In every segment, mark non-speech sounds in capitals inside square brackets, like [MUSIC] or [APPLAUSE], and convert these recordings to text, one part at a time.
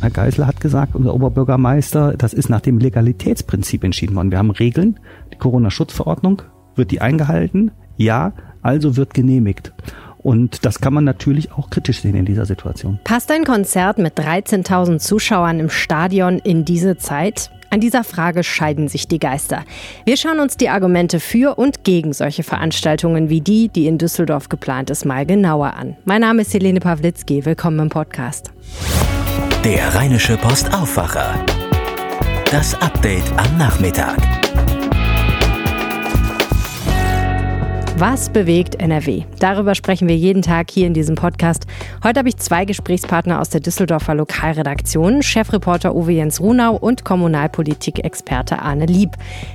Herr Geisler hat gesagt, unser Oberbürgermeister, das ist nach dem Legalitätsprinzip entschieden worden. Wir haben Regeln, die Corona-Schutzverordnung, wird die eingehalten? Ja, also wird genehmigt. Und das kann man natürlich auch kritisch sehen in dieser Situation. Passt ein Konzert mit 13.000 Zuschauern im Stadion in diese Zeit? An dieser Frage scheiden sich die Geister. Wir schauen uns die Argumente für und gegen solche Veranstaltungen wie die, die in Düsseldorf geplant ist, mal genauer an. Mein Name ist Helene Pawlitzki. Willkommen im Podcast. Der Rheinische Post Aufwacher. Das Update am Nachmittag. Was bewegt NRW? Darüber sprechen wir jeden Tag hier in diesem Podcast. Heute habe ich zwei Gesprächspartner aus der Düsseldorfer Lokalredaktion, Chefreporter Uwe Jens Runau und Kommunalpolitik-Experte Arne Lieb.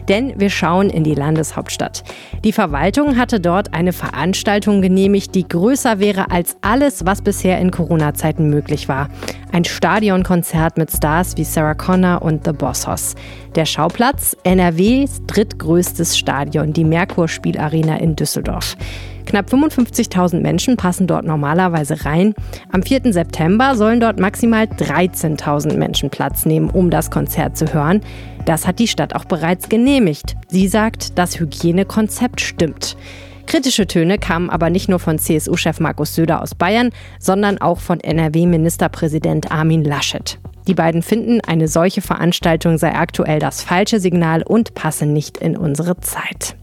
Denn wir schauen in die Landeshauptstadt. Die Verwaltung hatte dort eine Veranstaltung genehmigt, die größer wäre als alles, was bisher in Corona-Zeiten möglich war. Ein Stadionkonzert mit Stars wie Sarah Connor und The Boss Hoss. Der Schauplatz NRWs drittgrößtes Stadion, die Merkur-Spielarena in Düsseldorf. Knapp 55.000 Menschen passen dort normalerweise rein. Am 4. September sollen dort maximal 13.000 Menschen Platz nehmen, um das Konzert zu hören. Das hat die Stadt auch bereits genehmigt. Sie sagt, das Hygienekonzept stimmt. Kritische Töne kamen aber nicht nur von CSU-Chef Markus Söder aus Bayern, sondern auch von NRW-Ministerpräsident Armin Laschet. Die beiden finden, eine solche Veranstaltung sei aktuell das falsche Signal und passe nicht in unsere Zeit.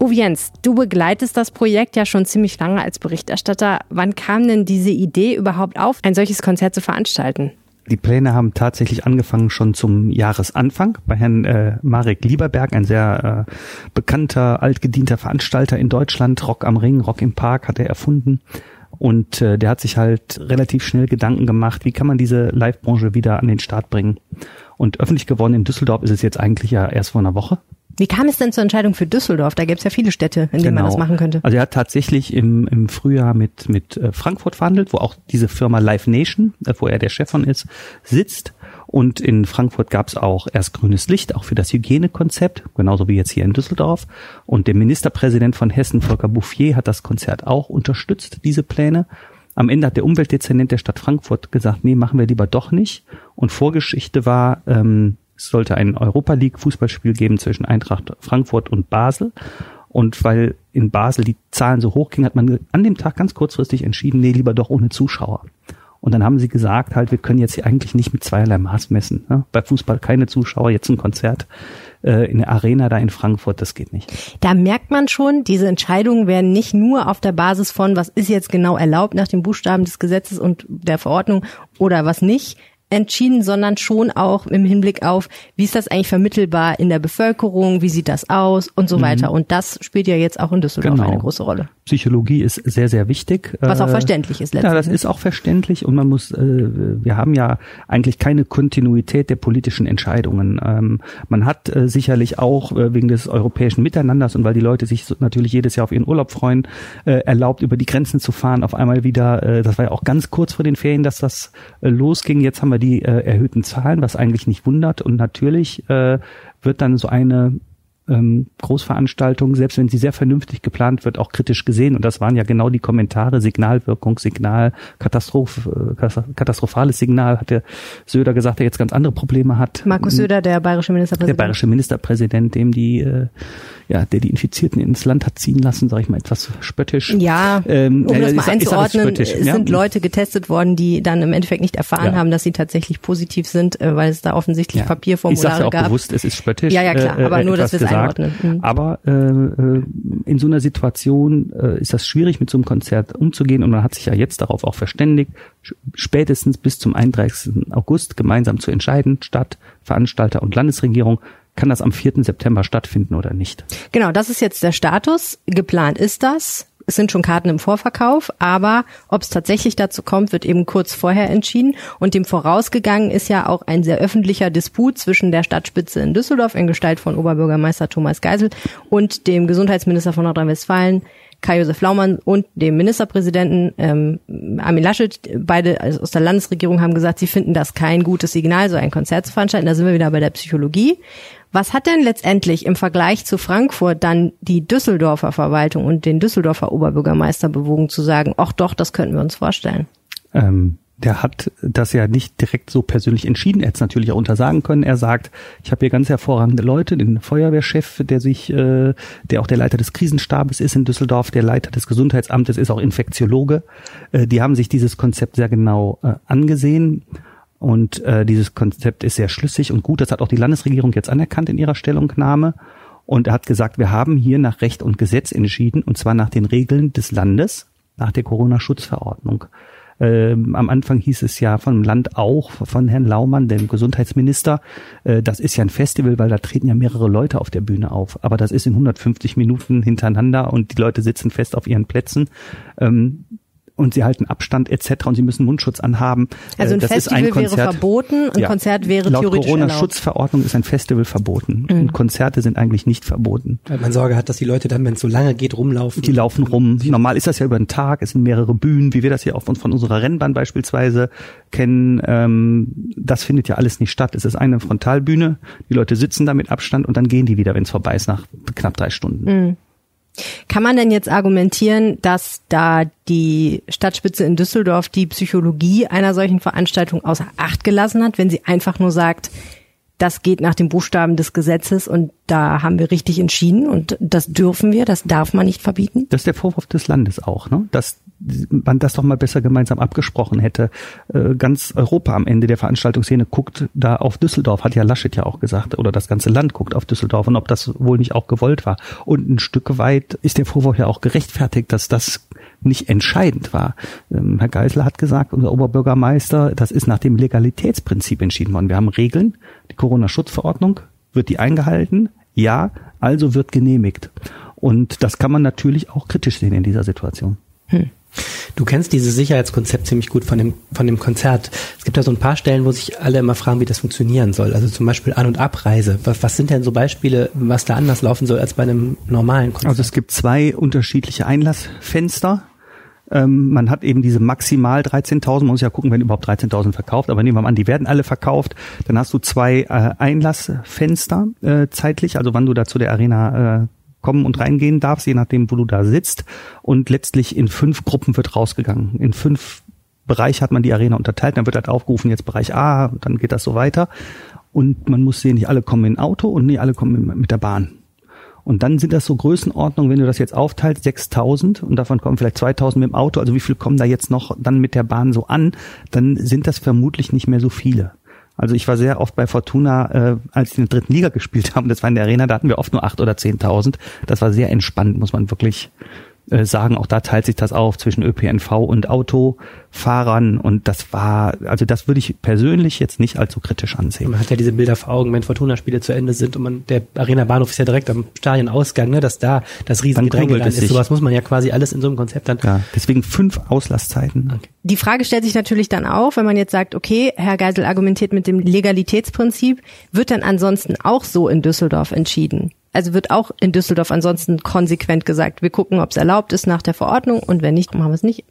Uwe Jens, du begleitest das Projekt ja schon ziemlich lange als Berichterstatter. Wann kam denn diese Idee überhaupt auf, ein solches Konzert zu veranstalten? Die Pläne haben tatsächlich angefangen schon zum Jahresanfang bei Herrn äh, Marek Lieberberg, ein sehr äh, bekannter, altgedienter Veranstalter in Deutschland. Rock am Ring, Rock im Park hat er erfunden. Und äh, der hat sich halt relativ schnell Gedanken gemacht, wie kann man diese Live-Branche wieder an den Start bringen. Und öffentlich geworden in Düsseldorf ist es jetzt eigentlich ja erst vor einer Woche. Wie kam es denn zur Entscheidung für Düsseldorf? Da gibt es ja viele Städte, in denen genau. man das machen könnte. Also er hat tatsächlich im, im Frühjahr mit, mit äh, Frankfurt verhandelt, wo auch diese Firma Live Nation, äh, wo er der Chef von ist, sitzt. Und in Frankfurt gab es auch erst grünes Licht, auch für das Hygienekonzept, genauso wie jetzt hier in Düsseldorf. Und der Ministerpräsident von Hessen, Volker Bouffier, hat das Konzert auch unterstützt, diese Pläne. Am Ende hat der Umweltdezernent der Stadt Frankfurt gesagt, nee, machen wir lieber doch nicht. Und Vorgeschichte war, ähm, es sollte ein Europa League Fußballspiel geben zwischen Eintracht Frankfurt und Basel. Und weil in Basel die Zahlen so hoch gingen, hat man an dem Tag ganz kurzfristig entschieden, nee, lieber doch ohne Zuschauer. Und dann haben sie gesagt, halt, wir können jetzt hier eigentlich nicht mit zweierlei Maß messen. Ne? Bei Fußball keine Zuschauer, jetzt ein Konzert äh, in der Arena da in Frankfurt, das geht nicht. Da merkt man schon, diese Entscheidungen werden nicht nur auf der Basis von, was ist jetzt genau erlaubt nach den Buchstaben des Gesetzes und der Verordnung oder was nicht, entschieden, sondern schon auch im Hinblick auf, wie ist das eigentlich vermittelbar in der Bevölkerung, wie sieht das aus und so mhm. weiter. Und das spielt ja jetzt auch in Düsseldorf genau. eine große Rolle. Psychologie ist sehr, sehr wichtig. Was auch äh, verständlich ist letztendlich. Ja, das ist auch verständlich und man muss, äh, wir haben ja eigentlich keine Kontinuität der politischen Entscheidungen. Ähm, man hat äh, sicherlich auch wegen des europäischen Miteinanders und weil die Leute sich natürlich jedes Jahr auf ihren Urlaub freuen, erlaubt, über die Grenzen zu fahren, auf einmal wieder, das war ja auch ganz kurz vor den Ferien, dass das losging. Jetzt haben wir die erhöhten Zahlen, was eigentlich nicht wundert und natürlich wird dann so eine ähm, Großveranstaltung, selbst wenn sie sehr vernünftig geplant wird, auch kritisch gesehen. Und das waren ja genau die Kommentare, Signalwirkung, Signal, Katastroph, äh, katastrophales Signal, hat der Söder gesagt, der jetzt ganz andere Probleme hat. Markus Söder, der bayerische Ministerpräsident. Der bayerische Ministerpräsident, dem die, äh, ja, der die Infizierten ins Land hat ziehen lassen, sage ich mal etwas spöttisch. Ja, ähm, um das mal einzuordnen, es sind ja? Leute getestet worden, die dann im Endeffekt nicht erfahren ja. haben, dass sie tatsächlich positiv sind, äh, weil es da offensichtlich ja. Papierformulare ich ja auch gab. bewusst, es ist spöttisch. Ja, ja, klar, aber äh, nur, dass wir es einordnen. Mhm. Aber äh, äh, in so einer Situation äh, ist das schwierig, mit so einem Konzert umzugehen und man hat sich ja jetzt darauf auch verständigt, spätestens bis zum 31. August gemeinsam zu entscheiden, Stadt, Veranstalter und Landesregierung, kann das am 4. September stattfinden oder nicht. Genau, das ist jetzt der Status. Geplant ist das. Es sind schon Karten im Vorverkauf, aber ob es tatsächlich dazu kommt, wird eben kurz vorher entschieden. Und dem vorausgegangen ist ja auch ein sehr öffentlicher Disput zwischen der Stadtspitze in Düsseldorf in Gestalt von Oberbürgermeister Thomas Geisel und dem Gesundheitsminister von Nordrhein-Westfalen, Kai-Josef Laumann und dem Ministerpräsidenten ähm, Armin Laschet, beide also aus der Landesregierung haben gesagt, sie finden das kein gutes Signal, so ein Konzert zu veranstalten. Da sind wir wieder bei der Psychologie. Was hat denn letztendlich im Vergleich zu Frankfurt dann die Düsseldorfer Verwaltung und den Düsseldorfer Oberbürgermeister bewogen zu sagen, ach doch, das könnten wir uns vorstellen? Ähm, der hat das ja nicht direkt so persönlich entschieden. Er hätte es natürlich auch untersagen können. Er sagt, ich habe hier ganz hervorragende Leute, den Feuerwehrchef, der sich, äh, der auch der Leiter des Krisenstabes ist in Düsseldorf, der Leiter des Gesundheitsamtes ist auch Infektiologe. Äh, die haben sich dieses Konzept sehr genau äh, angesehen. Und äh, dieses Konzept ist sehr schlüssig und gut. Das hat auch die Landesregierung jetzt anerkannt in ihrer Stellungnahme. Und er hat gesagt, wir haben hier nach Recht und Gesetz entschieden, und zwar nach den Regeln des Landes, nach der Corona-Schutzverordnung. Ähm, am Anfang hieß es ja vom Land auch, von Herrn Laumann, dem Gesundheitsminister, äh, das ist ja ein Festival, weil da treten ja mehrere Leute auf der Bühne auf. Aber das ist in 150 Minuten hintereinander und die Leute sitzen fest auf ihren Plätzen. Ähm, und sie halten Abstand etc. und sie müssen Mundschutz anhaben. Also ein äh, das Festival ein Konzert, wäre verboten, ein ja, Konzert wäre laut theoretisch Corona-Schutzverordnung ist ein Festival verboten mhm. und Konzerte sind eigentlich nicht verboten. Weil man Sorge hat, dass die Leute dann, wenn es so lange geht, rumlaufen. Die laufen rum. Normal ist das ja über den Tag, es sind mehrere Bühnen, wie wir das hier auch von, von unserer Rennbahn beispielsweise kennen. Ähm, das findet ja alles nicht statt. Es ist eine Frontalbühne, die Leute sitzen da mit Abstand und dann gehen die wieder, wenn es vorbei ist, nach knapp drei Stunden. Mhm. Kann man denn jetzt argumentieren, dass da die Stadtspitze in Düsseldorf die Psychologie einer solchen Veranstaltung außer Acht gelassen hat, wenn sie einfach nur sagt, das geht nach dem Buchstaben des Gesetzes und da haben wir richtig entschieden und das dürfen wir, das darf man nicht verbieten? Das ist der Vorwurf des Landes auch, ne? dass man das doch mal besser gemeinsam abgesprochen hätte. Äh, ganz Europa am Ende der Veranstaltungsszene guckt da auf Düsseldorf, hat ja Laschet ja auch gesagt, oder das ganze Land guckt auf Düsseldorf und ob das wohl nicht auch gewollt war. Und ein Stück weit ist der Vorwurf ja auch gerechtfertigt, dass das nicht entscheidend war. Ähm, Herr Geisler hat gesagt, unser Oberbürgermeister, das ist nach dem Legalitätsprinzip entschieden worden. Wir haben Regeln, die Corona-Schutzverordnung, wird die eingehalten? Ja, also wird genehmigt. Und das kann man natürlich auch kritisch sehen in dieser Situation. Hm. Du kennst dieses Sicherheitskonzept ziemlich gut von dem, von dem Konzert. Es gibt da so ein paar Stellen, wo sich alle immer fragen, wie das funktionieren soll. Also zum Beispiel An- und Abreise. Was, was sind denn so Beispiele, was da anders laufen soll als bei einem normalen Konzert? Also es gibt zwei unterschiedliche Einlassfenster. Ähm, man hat eben diese maximal 13.000, man muss ja gucken, wenn überhaupt 13.000 verkauft, aber nehmen wir mal an, die werden alle verkauft. Dann hast du zwei äh, Einlassfenster äh, zeitlich, also wann du da zu der Arena äh, kommen und reingehen darfst, je nachdem, wo du da sitzt. Und letztlich in fünf Gruppen wird rausgegangen. In fünf Bereiche hat man die Arena unterteilt, dann wird halt aufgerufen, jetzt Bereich A, dann geht das so weiter. Und man muss sehen, nicht alle kommen in Auto und nicht alle kommen mit der Bahn. Und dann sind das so Größenordnungen, wenn du das jetzt aufteilst, 6000 und davon kommen vielleicht 2000 mit dem Auto, also wie viel kommen da jetzt noch dann mit der Bahn so an, dann sind das vermutlich nicht mehr so viele. Also ich war sehr oft bei Fortuna, äh, als die in der dritten Liga gespielt haben, das war in der Arena, da hatten wir oft nur acht oder zehntausend. Das war sehr entspannt, muss man wirklich äh, sagen, auch da teilt sich das auf zwischen ÖPNV und Autofahrern und das war, also das würde ich persönlich jetzt nicht allzu kritisch ansehen. Man hat ja diese Bilder vor Augen, wenn Fortuna-Spiele zu Ende sind und man, der Arena-Bahnhof ist ja direkt am Stadionausgang, ne, dass da das Riesengedränge dann ist. Sich. Sowas muss man ja quasi alles in so einem Konzept dann. Ja, deswegen fünf Auslasszeiten. Okay. Die Frage stellt sich natürlich dann auch, wenn man jetzt sagt, okay, Herr Geisel argumentiert mit dem Legalitätsprinzip, wird dann ansonsten auch so in Düsseldorf entschieden? Also wird auch in Düsseldorf ansonsten konsequent gesagt, wir gucken, ob es erlaubt ist nach der Verordnung und wenn nicht, machen wir es nicht.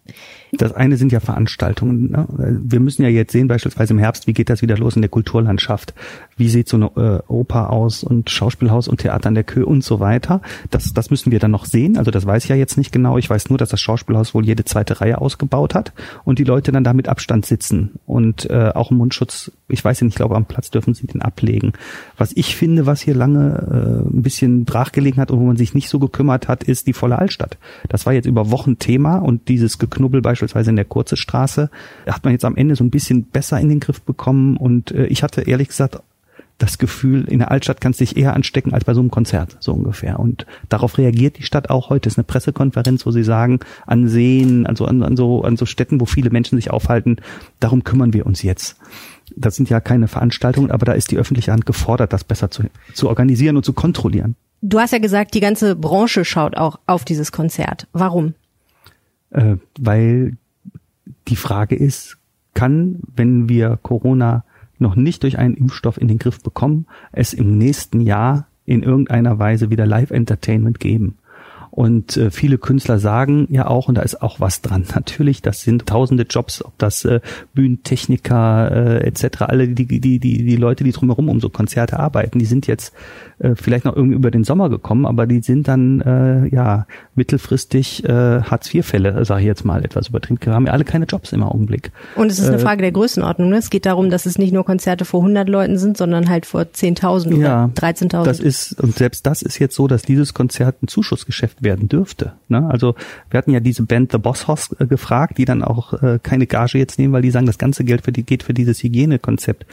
Das eine sind ja Veranstaltungen. Ne? Wir müssen ja jetzt sehen, beispielsweise im Herbst, wie geht das wieder los in der Kulturlandschaft? Wie sieht so eine äh, Oper aus und Schauspielhaus und Theater an der Kö und so weiter? Das, das müssen wir dann noch sehen. Also das weiß ich ja jetzt nicht genau. Ich weiß nur, dass das Schauspielhaus wohl jede zweite Reihe ausgebaut hat und die Leute dann da mit Abstand sitzen und äh, auch im Mundschutz. Ich weiß ja nicht, ich glaube am Platz dürfen sie den ablegen. Was ich finde, was hier lange äh, ein bisschen brachgelegen hat und wo man sich nicht so gekümmert hat, ist die volle Altstadt. Das war jetzt über Wochen Thema und dieses Geknubbel beispielsweise in der Kurze Straße hat man jetzt am Ende so ein bisschen besser in den Griff bekommen und äh, ich hatte ehrlich gesagt das Gefühl, in der Altstadt kannst du dich eher anstecken als bei so einem Konzert, so ungefähr. Und darauf reagiert die Stadt auch heute. Es ist eine Pressekonferenz, wo sie sagen, an Seen, also an, an, so, an so Städten, wo viele Menschen sich aufhalten, darum kümmern wir uns jetzt das sind ja keine Veranstaltungen, aber da ist die öffentliche Hand gefordert, das besser zu, zu organisieren und zu kontrollieren. Du hast ja gesagt, die ganze Branche schaut auch auf dieses Konzert. Warum? Äh, weil die Frage ist, kann, wenn wir Corona noch nicht durch einen Impfstoff in den Griff bekommen, es im nächsten Jahr in irgendeiner Weise wieder Live-Entertainment geben? Und äh, viele Künstler sagen ja auch, und da ist auch was dran, [LAUGHS] natürlich, das sind tausende Jobs, ob das äh, Bühnentechniker äh, etc., alle die, die, die, die Leute, die drumherum um so Konzerte arbeiten, die sind jetzt äh, vielleicht noch irgendwie über den Sommer gekommen, aber die sind dann äh, ja mittelfristig äh, Hartz-IV-Fälle, sage ich jetzt mal etwas übertrieben. Wir haben ja alle keine Jobs im Augenblick. Und es ist eine äh, Frage der Größenordnung. Ne? Es geht darum, dass es nicht nur Konzerte vor 100 Leuten sind, sondern halt vor 10.000 ja, oder 13.000. Das ist und selbst das ist jetzt so, dass dieses Konzert ein Zuschussgeschäft werden dürfte. Ne? Also wir hatten ja diese Band The Boss House äh, gefragt, die dann auch äh, keine Gage jetzt nehmen, weil die sagen, das ganze Geld für die geht für dieses Hygienekonzept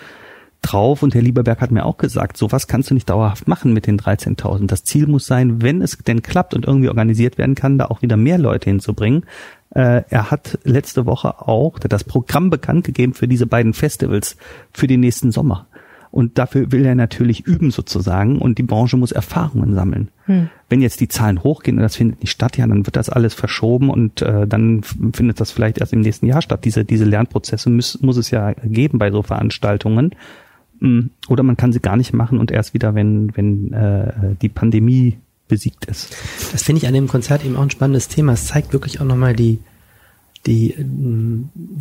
drauf und Herr Lieberberg hat mir auch gesagt, sowas kannst du nicht dauerhaft machen mit den 13.000. Das Ziel muss sein, wenn es denn klappt und irgendwie organisiert werden kann, da auch wieder mehr Leute hinzubringen. Äh, er hat letzte Woche auch das Programm bekannt gegeben für diese beiden Festivals für den nächsten Sommer. Und dafür will er natürlich üben sozusagen und die Branche muss Erfahrungen sammeln. Hm. Wenn jetzt die Zahlen hochgehen und das findet nicht statt, ja, dann wird das alles verschoben und äh, dann findet das vielleicht erst im nächsten Jahr statt. Diese, diese Lernprozesse muss, muss es ja geben bei so Veranstaltungen. Hm. Oder man kann sie gar nicht machen und erst wieder, wenn, wenn äh, die Pandemie besiegt ist. Das finde ich an dem Konzert eben auch ein spannendes Thema. Es zeigt wirklich auch nochmal die, die,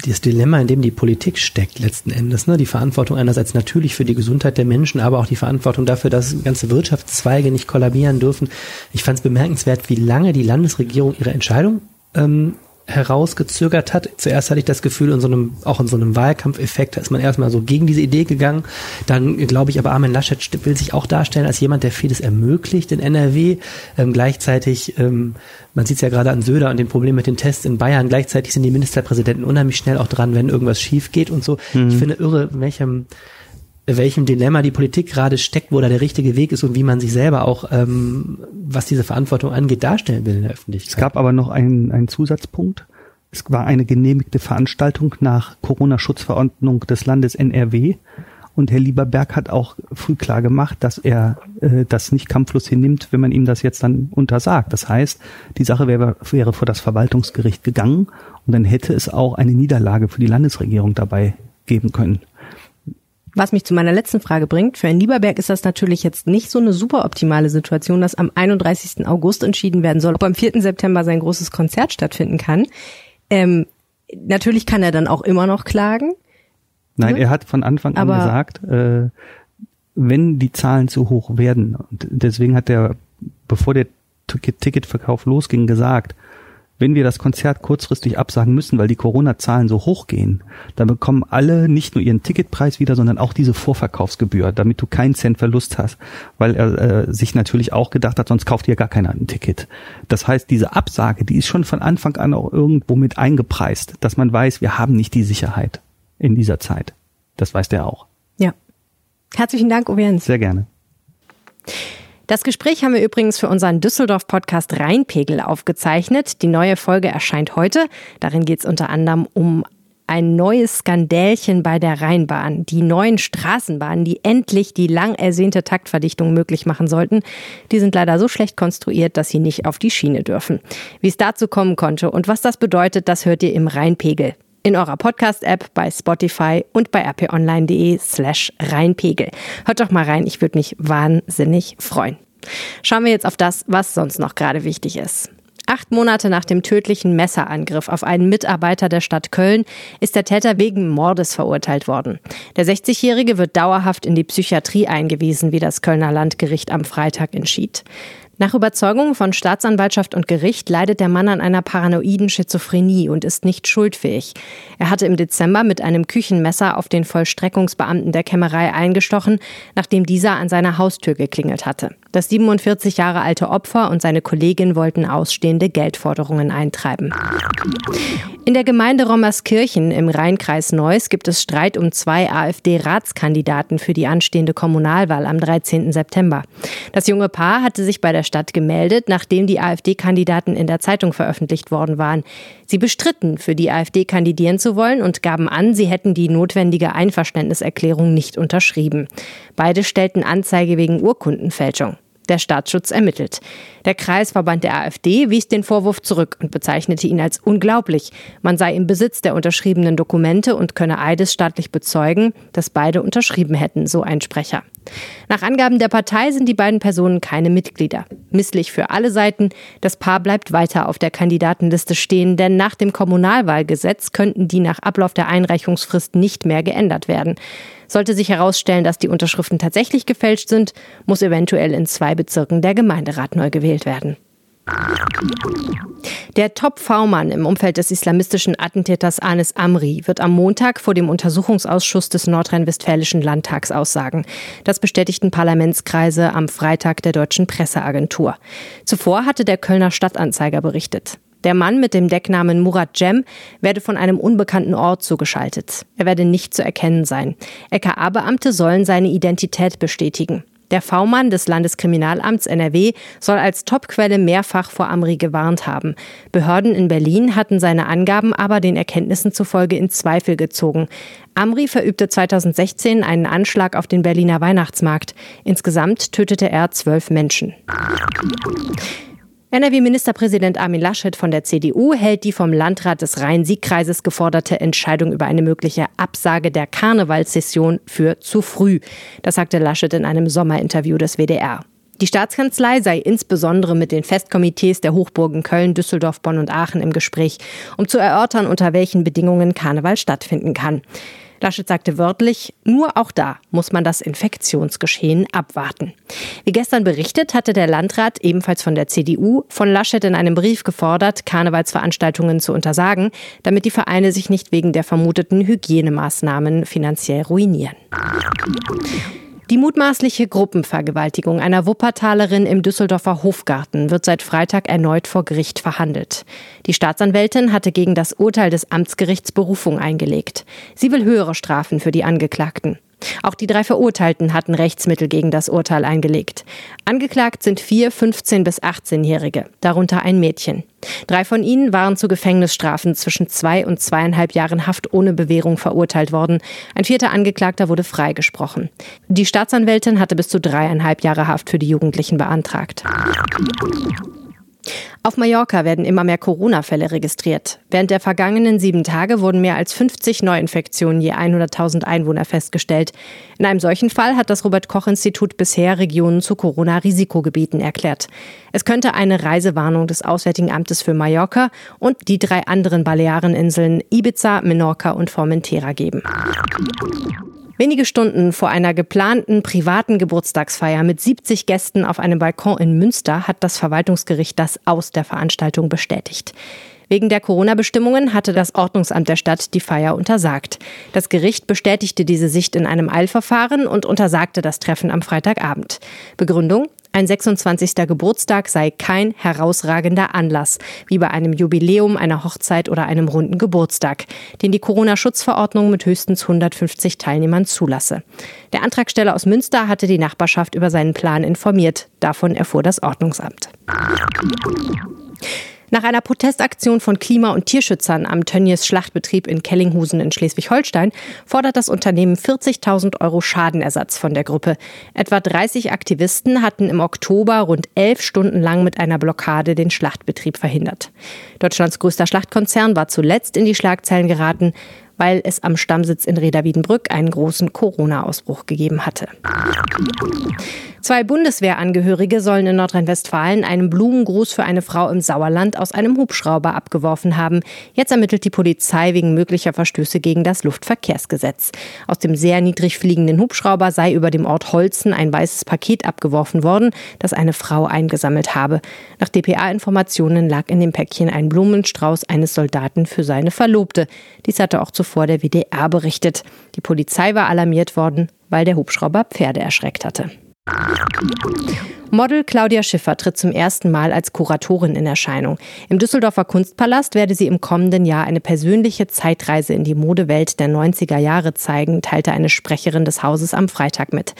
das Dilemma, in dem die Politik steckt letzten Endes. Ne? Die Verantwortung einerseits natürlich für die Gesundheit der Menschen, aber auch die Verantwortung dafür, dass ganze Wirtschaftszweige nicht kollabieren dürfen. Ich fand es bemerkenswert, wie lange die Landesregierung ihre Entscheidung ähm, herausgezögert hat. Zuerst hatte ich das Gefühl, in so einem, auch in so einem Wahlkampfeffekt, da ist man erstmal so gegen diese Idee gegangen. Dann glaube ich aber, Armin Laschet will sich auch darstellen als jemand, der vieles ermöglicht in NRW. Ähm, gleichzeitig, ähm, man sieht es ja gerade an Söder und dem Problem mit den Tests in Bayern, gleichzeitig sind die Ministerpräsidenten unheimlich schnell auch dran, wenn irgendwas schief geht und so. Mhm. Ich finde irre, welchem welchem Dilemma die Politik gerade steckt, wo da der richtige Weg ist und wie man sich selber auch, ähm, was diese Verantwortung angeht, darstellen will in der Öffentlichkeit. Es gab aber noch einen, einen Zusatzpunkt. Es war eine genehmigte Veranstaltung nach Corona-Schutzverordnung des Landes NRW. Und Herr Lieberberg hat auch früh klar gemacht, dass er äh, das nicht kampflos hinnimmt, wenn man ihm das jetzt dann untersagt. Das heißt, die Sache wäre, wäre vor das Verwaltungsgericht gegangen und dann hätte es auch eine Niederlage für die Landesregierung dabei geben können. Was mich zu meiner letzten Frage bringt, für Herrn Lieberberg ist das natürlich jetzt nicht so eine super optimale Situation, dass am 31. August entschieden werden soll, ob am 4. September sein großes Konzert stattfinden kann. Ähm, natürlich kann er dann auch immer noch klagen. Nein, er hat von Anfang an gesagt, äh, wenn die Zahlen zu hoch werden, und deswegen hat er, bevor der Ticketverkauf losging, gesagt, wenn wir das Konzert kurzfristig absagen müssen, weil die Corona-Zahlen so hoch gehen, dann bekommen alle nicht nur ihren Ticketpreis wieder, sondern auch diese Vorverkaufsgebühr, damit du keinen Cent Verlust hast, weil er äh, sich natürlich auch gedacht hat, sonst kauft ja gar keiner ein Ticket. Das heißt, diese Absage, die ist schon von Anfang an auch irgendwo mit eingepreist, dass man weiß, wir haben nicht die Sicherheit in dieser Zeit. Das weiß der auch. Ja. Herzlichen Dank, Uwe Sehr gerne. Das Gespräch haben wir übrigens für unseren Düsseldorf-Podcast Rheinpegel aufgezeichnet. Die neue Folge erscheint heute. Darin geht es unter anderem um ein neues Skandälchen bei der Rheinbahn. Die neuen Straßenbahnen, die endlich die lang ersehnte Taktverdichtung möglich machen sollten, die sind leider so schlecht konstruiert, dass sie nicht auf die Schiene dürfen. Wie es dazu kommen konnte und was das bedeutet, das hört ihr im Rheinpegel in eurer Podcast-App, bei Spotify und bei rponline.de slash reinpegel. Hört doch mal rein, ich würde mich wahnsinnig freuen. Schauen wir jetzt auf das, was sonst noch gerade wichtig ist. Acht Monate nach dem tödlichen Messerangriff auf einen Mitarbeiter der Stadt Köln ist der Täter wegen Mordes verurteilt worden. Der 60-Jährige wird dauerhaft in die Psychiatrie eingewiesen, wie das Kölner Landgericht am Freitag entschied. Nach Überzeugung von Staatsanwaltschaft und Gericht leidet der Mann an einer paranoiden Schizophrenie und ist nicht schuldfähig. Er hatte im Dezember mit einem Küchenmesser auf den Vollstreckungsbeamten der Kämmerei eingestochen, nachdem dieser an seiner Haustür geklingelt hatte. Das 47 Jahre alte Opfer und seine Kollegin wollten ausstehende Geldforderungen eintreiben. In der Gemeinde Rommerskirchen im Rheinkreis Neuss gibt es Streit um zwei AfD-Ratskandidaten für die anstehende Kommunalwahl am 13. September. Das junge Paar hatte sich bei der Stadt gemeldet, nachdem die AfD-Kandidaten in der Zeitung veröffentlicht worden waren. Sie bestritten, für die AfD kandidieren zu wollen und gaben an, sie hätten die notwendige Einverständniserklärung nicht unterschrieben. Beide stellten Anzeige wegen Urkundenfälschung. Der Staatsschutz ermittelt. Der Kreisverband der AfD wies den Vorwurf zurück und bezeichnete ihn als unglaublich. Man sei im Besitz der unterschriebenen Dokumente und könne eidesstaatlich bezeugen, dass beide unterschrieben hätten, so ein Sprecher. Nach Angaben der Partei sind die beiden Personen keine Mitglieder. Misslich für alle Seiten, das Paar bleibt weiter auf der Kandidatenliste stehen, denn nach dem Kommunalwahlgesetz könnten die nach Ablauf der Einreichungsfrist nicht mehr geändert werden. Sollte sich herausstellen, dass die Unterschriften tatsächlich gefälscht sind, muss eventuell in zwei Bezirken der Gemeinderat neu gewählt werden. Der Top-V-Mann im Umfeld des islamistischen Attentäters Anis Amri wird am Montag vor dem Untersuchungsausschuss des Nordrhein-Westfälischen Landtags aussagen. Das bestätigten Parlamentskreise am Freitag der deutschen Presseagentur. Zuvor hatte der Kölner Stadtanzeiger berichtet. Der Mann mit dem Decknamen Murat Cem werde von einem unbekannten Ort zugeschaltet. Er werde nicht zu erkennen sein. LKA-Beamte sollen seine Identität bestätigen. Der V-Mann des Landeskriminalamts NRW soll als Topquelle mehrfach vor Amri gewarnt haben. Behörden in Berlin hatten seine Angaben aber den Erkenntnissen zufolge in Zweifel gezogen. Amri verübte 2016 einen Anschlag auf den Berliner Weihnachtsmarkt. Insgesamt tötete er zwölf Menschen. NRW-Ministerpräsident Armin Laschet von der CDU hält die vom Landrat des Rhein-Sieg-Kreises geforderte Entscheidung über eine mögliche Absage der Karnevalssession für zu früh. Das sagte Laschet in einem Sommerinterview des WDR. Die Staatskanzlei sei insbesondere mit den Festkomitees der Hochburgen Köln, Düsseldorf, Bonn und Aachen im Gespräch, um zu erörtern, unter welchen Bedingungen Karneval stattfinden kann. Laschet sagte wörtlich, nur auch da muss man das Infektionsgeschehen abwarten. Wie gestern berichtet, hatte der Landrat, ebenfalls von der CDU, von Laschet in einem Brief gefordert, Karnevalsveranstaltungen zu untersagen, damit die Vereine sich nicht wegen der vermuteten Hygienemaßnahmen finanziell ruinieren. Die mutmaßliche Gruppenvergewaltigung einer Wuppertalerin im Düsseldorfer Hofgarten wird seit Freitag erneut vor Gericht verhandelt. Die Staatsanwältin hatte gegen das Urteil des Amtsgerichts Berufung eingelegt. Sie will höhere Strafen für die Angeklagten. Auch die drei Verurteilten hatten Rechtsmittel gegen das Urteil eingelegt. Angeklagt sind vier 15- bis 18-Jährige, darunter ein Mädchen. Drei von ihnen waren zu Gefängnisstrafen zwischen zwei und zweieinhalb Jahren Haft ohne Bewährung verurteilt worden. Ein vierter Angeklagter wurde freigesprochen. Die Staatsanwältin hatte bis zu dreieinhalb Jahre Haft für die Jugendlichen beantragt. Auf Mallorca werden immer mehr Corona-Fälle registriert. Während der vergangenen sieben Tage wurden mehr als 50 Neuinfektionen je 100.000 Einwohner festgestellt. In einem solchen Fall hat das Robert-Koch-Institut bisher Regionen zu Corona-Risikogebieten erklärt. Es könnte eine Reisewarnung des Auswärtigen Amtes für Mallorca und die drei anderen Baleareninseln Ibiza, Menorca und Formentera geben. Wenige Stunden vor einer geplanten privaten Geburtstagsfeier mit 70 Gästen auf einem Balkon in Münster hat das Verwaltungsgericht das Aus der Veranstaltung bestätigt. Wegen der Corona-Bestimmungen hatte das Ordnungsamt der Stadt die Feier untersagt. Das Gericht bestätigte diese Sicht in einem Eilverfahren und untersagte das Treffen am Freitagabend. Begründung? Ein 26. Geburtstag sei kein herausragender Anlass, wie bei einem Jubiläum, einer Hochzeit oder einem runden Geburtstag, den die Corona-Schutzverordnung mit höchstens 150 Teilnehmern zulasse. Der Antragsteller aus Münster hatte die Nachbarschaft über seinen Plan informiert. Davon erfuhr das Ordnungsamt. Nach einer Protestaktion von Klima- und Tierschützern am Tönnies Schlachtbetrieb in Kellinghusen in Schleswig-Holstein fordert das Unternehmen 40.000 Euro Schadenersatz von der Gruppe. Etwa 30 Aktivisten hatten im Oktober rund elf Stunden lang mit einer Blockade den Schlachtbetrieb verhindert. Deutschlands größter Schlachtkonzern war zuletzt in die Schlagzeilen geraten, weil es am Stammsitz in Reda Wiedenbrück einen großen Corona-Ausbruch gegeben hatte. Zwei Bundeswehrangehörige sollen in Nordrhein-Westfalen einen Blumengruß für eine Frau im Sauerland aus einem Hubschrauber abgeworfen haben. Jetzt ermittelt die Polizei wegen möglicher Verstöße gegen das Luftverkehrsgesetz. Aus dem sehr niedrig fliegenden Hubschrauber sei über dem Ort Holzen ein weißes Paket abgeworfen worden, das eine Frau eingesammelt habe. Nach DPA-Informationen lag in dem Päckchen ein Blumenstrauß eines Soldaten für seine Verlobte. Dies hatte auch zuvor der WDR berichtet. Die Polizei war alarmiert worden, weil der Hubschrauber Pferde erschreckt hatte. Model Claudia Schiffer tritt zum ersten Mal als Kuratorin in Erscheinung. Im Düsseldorfer Kunstpalast werde sie im kommenden Jahr eine persönliche Zeitreise in die Modewelt der 90er Jahre zeigen, teilte eine Sprecherin des Hauses am Freitag mit.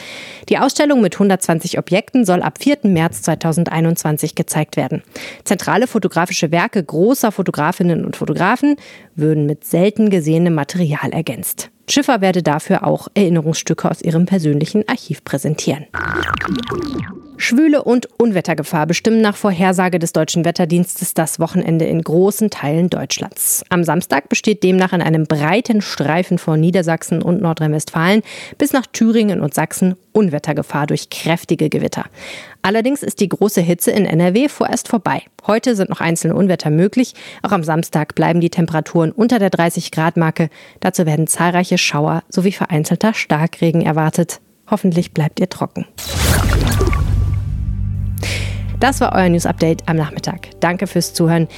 Die Ausstellung mit 120 Objekten soll ab 4. März 2021 gezeigt werden. Zentrale fotografische Werke großer Fotografinnen und Fotografen würden mit selten gesehenem Material ergänzt. Schiffer werde dafür auch Erinnerungsstücke aus ihrem persönlichen Archiv präsentieren. Schwüle und Unwettergefahr bestimmen nach Vorhersage des deutschen Wetterdienstes das Wochenende in großen Teilen Deutschlands. Am Samstag besteht demnach in einem breiten Streifen von Niedersachsen und Nordrhein-Westfalen bis nach Thüringen und Sachsen Unwettergefahr durch kräftige Gewitter. Allerdings ist die große Hitze in NRW vorerst vorbei. Heute sind noch einzelne Unwetter möglich. Auch am Samstag bleiben die Temperaturen unter der 30 Grad Marke. Dazu werden zahlreiche Schauer sowie vereinzelter Starkregen erwartet. Hoffentlich bleibt ihr trocken. Das war euer News Update am Nachmittag. Danke fürs Zuhören.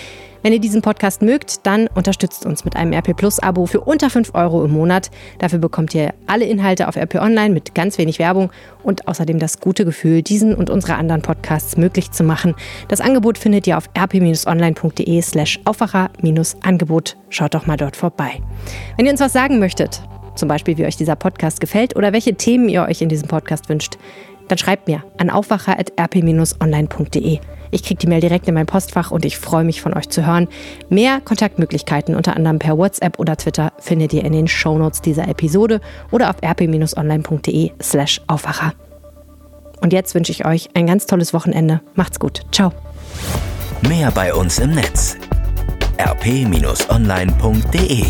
Wenn ihr diesen Podcast mögt, dann unterstützt uns mit einem RP Plus Abo für unter 5 Euro im Monat. Dafür bekommt ihr alle Inhalte auf RP Online mit ganz wenig Werbung und außerdem das gute Gefühl, diesen und unsere anderen Podcasts möglich zu machen. Das Angebot findet ihr auf rp-online.de slash Aufwacher-Angebot. Schaut doch mal dort vorbei. Wenn ihr uns was sagen möchtet, zum Beispiel wie euch dieser Podcast gefällt oder welche Themen ihr euch in diesem Podcast wünscht, dann schreibt mir an aufwacher.rp-online.de. Ich kriege die Mail direkt in mein Postfach und ich freue mich von euch zu hören. Mehr Kontaktmöglichkeiten, unter anderem per WhatsApp oder Twitter, findet ihr in den Shownotes dieser Episode oder auf rp-online.de slash Aufwacher. Und jetzt wünsche ich euch ein ganz tolles Wochenende. Macht's gut. Ciao. Mehr bei uns im Netz rp-online.de